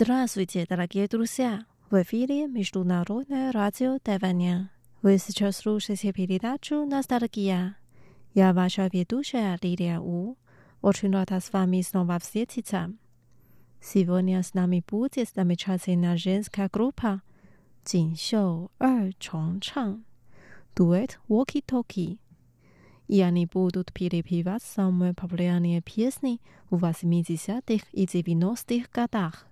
Здравствуйте, дорогие друзья! В эфире Международное радио Тайваня. Вы сейчас слушаете передачу «Ностальгия». Я ваша ведущая Лилия У. Очень рада с вами снова встретиться. Сегодня с нами будет замечательная женская группа Цин Сю Эр Чон Чан, дуэт Walkie Talkie. И они будут перепевать самые популярные песни в 80-х и 90-х годах.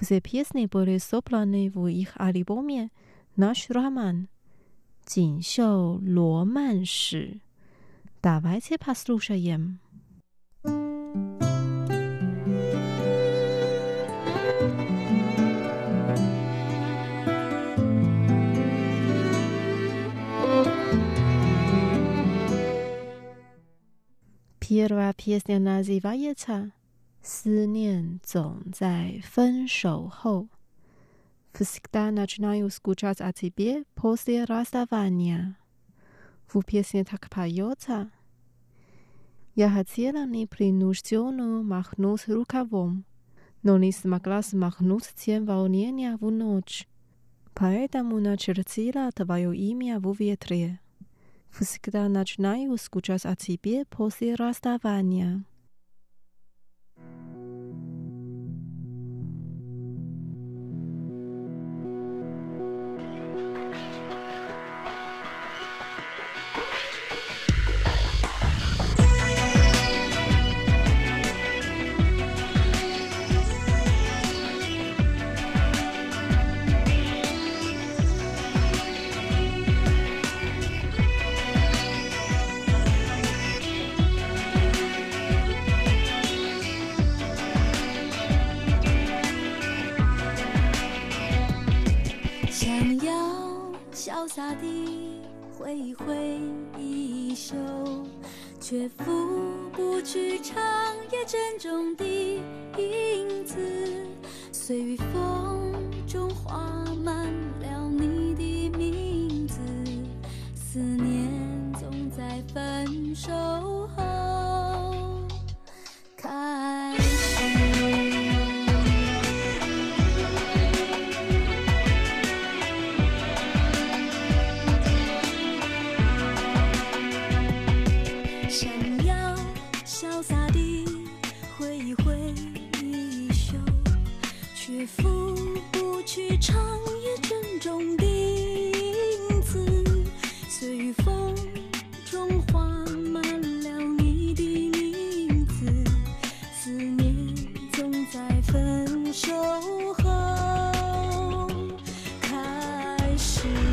Все песни были собраны в их альбоме «Наш Роман» «Кинсю Ломан Ши». Давайте послушаем. Первая песня называется 思念总在分手后。Wszystko zaczynają skuczać a ciebie pośle rozstawania. W piosence tak pająca. Ja chciela nie przynuszczono machnąć no nie smakla smachnąć cien wałnienia w noc. Поэтому на черцила твое имя в ветре. Всегда начинаю скучать о тебе после расставания. 却拂不去长夜珍重的影子，随雨风中画满了你的名字，思念总在分手。see.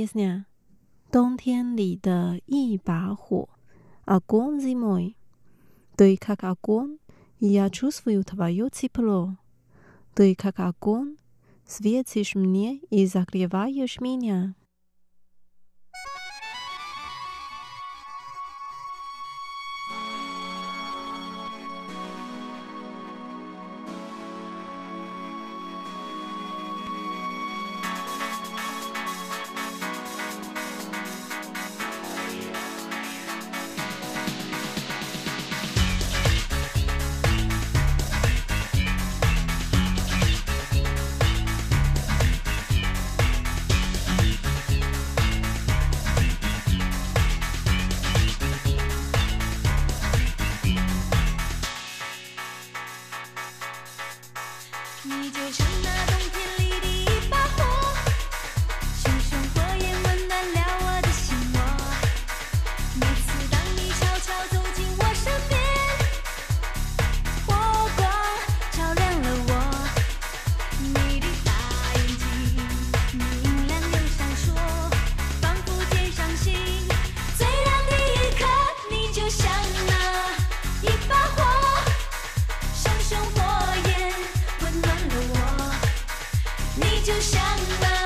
песня «冬天里的一把火» «Огонь зимой». Ты как огонь, я чувствую твое тепло. Ты как огонь, светишь мне и загреваешь меня. 想法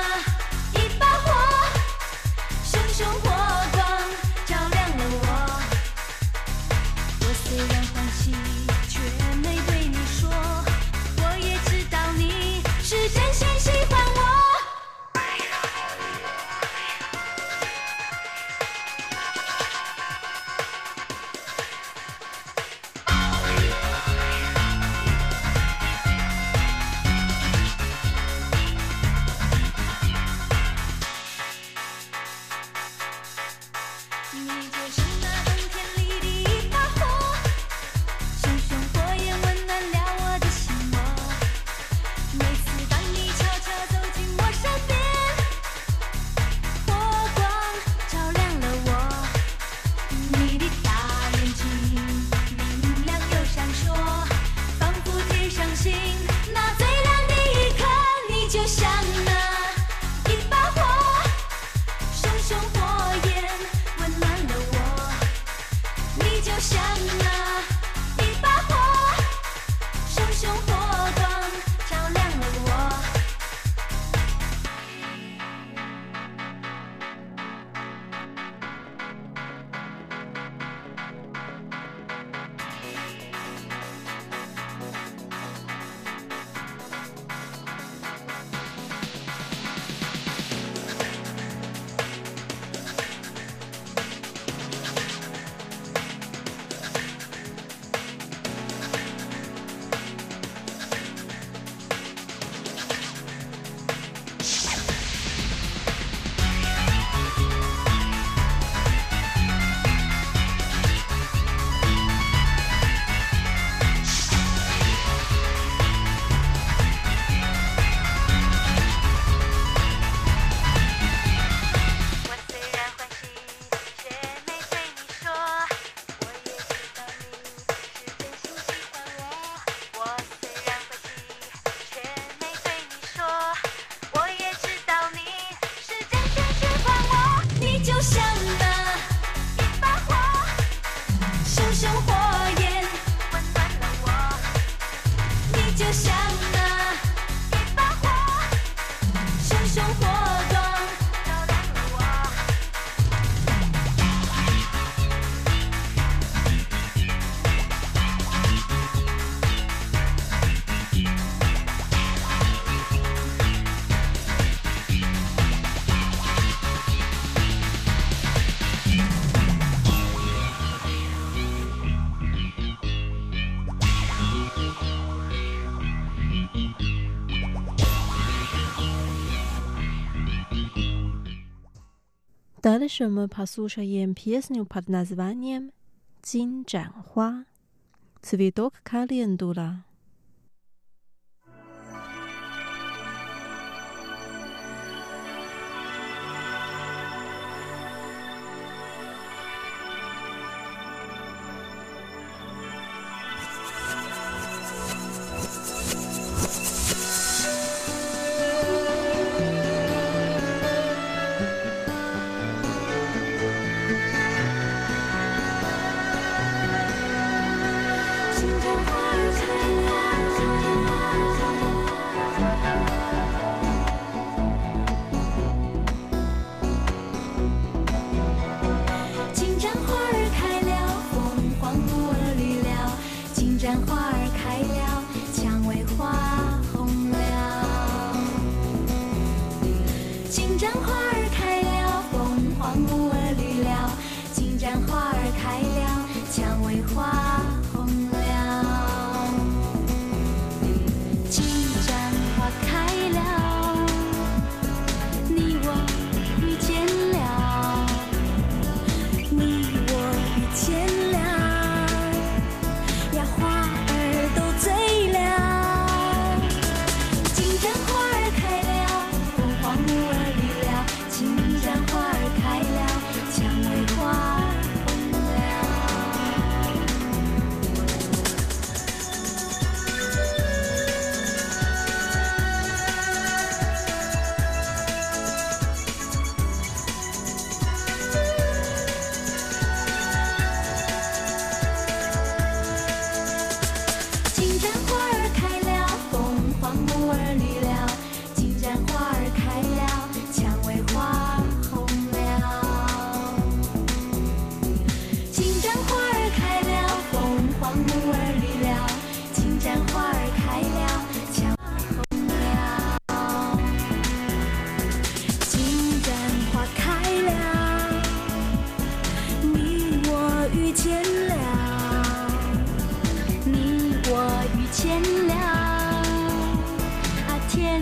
Дальше мы послушаем песню под названием «金盏花» «Цветок календула».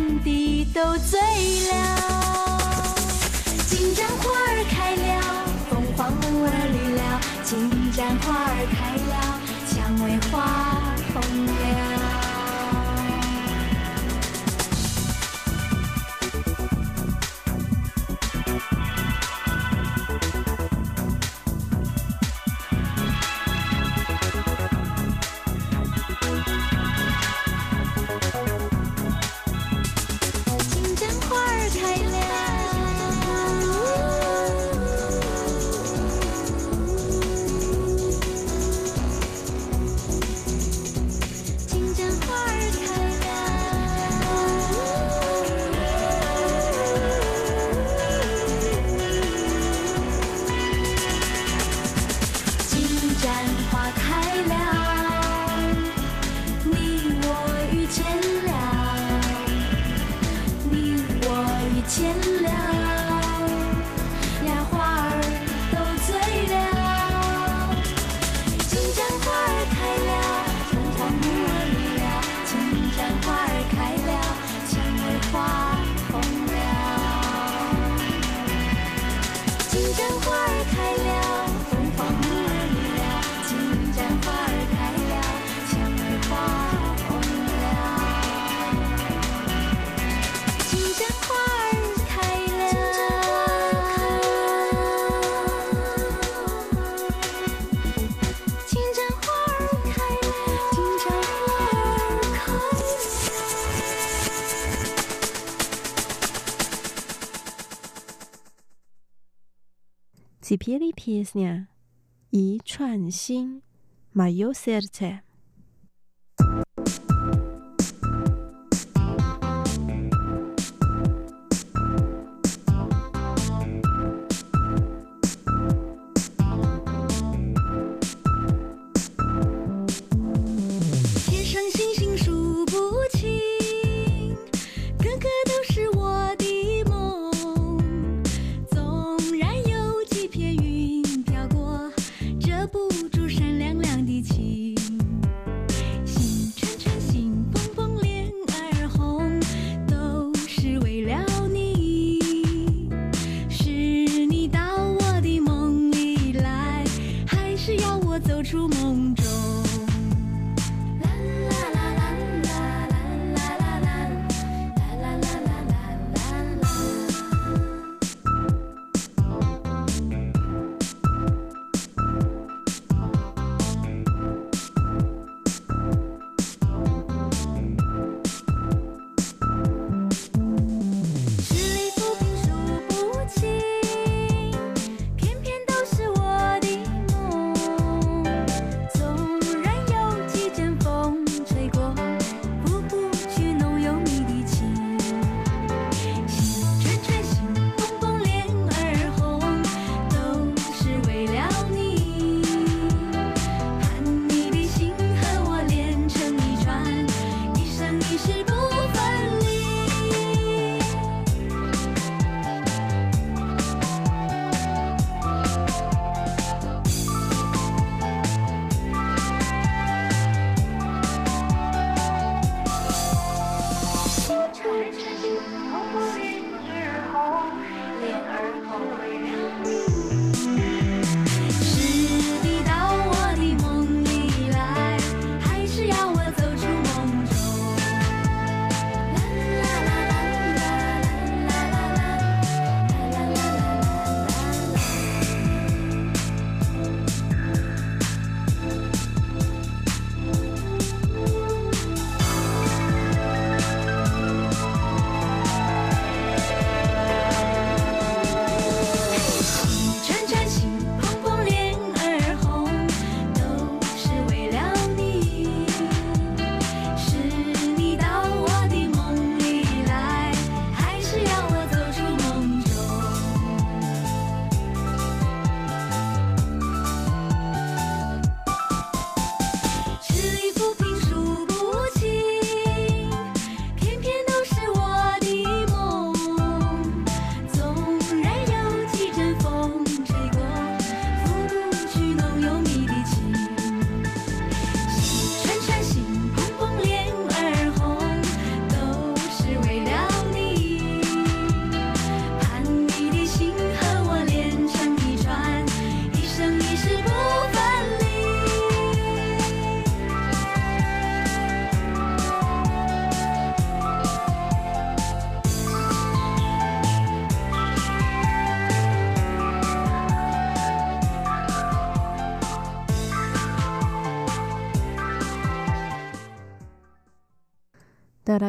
遍地都醉了，金盏花儿开了，凤凰儿绿了，金盏花儿开了，蔷薇花红了。i 里皮斯呢？一创新，没有色彩。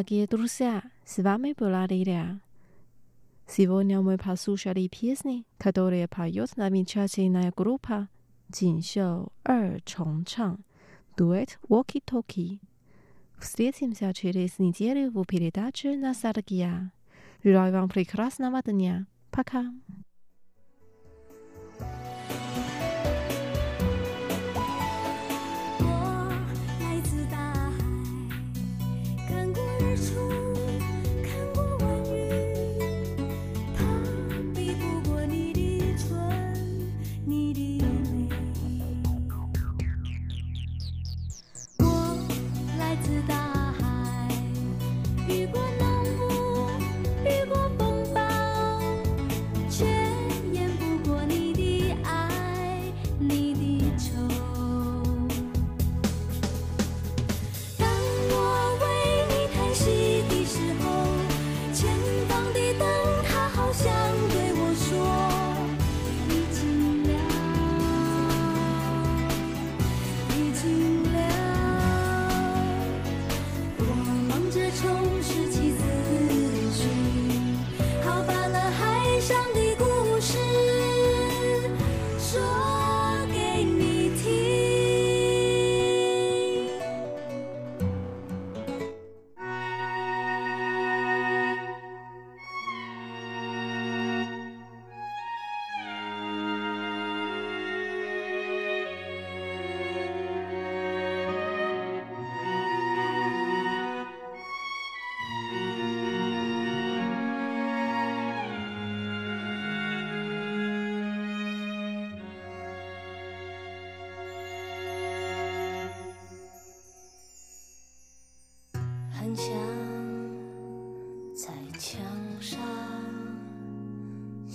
接下来，是我们播放的几首歌曲，都是由朋友在我们这次的小组中，锦绣二重唱、duet《Walkie Talkie》。接下来，我们播放的是尼杰利夫·皮雷达兹的《萨拉吉亚》，然后我们再开始我们的影片。拜拜。自大。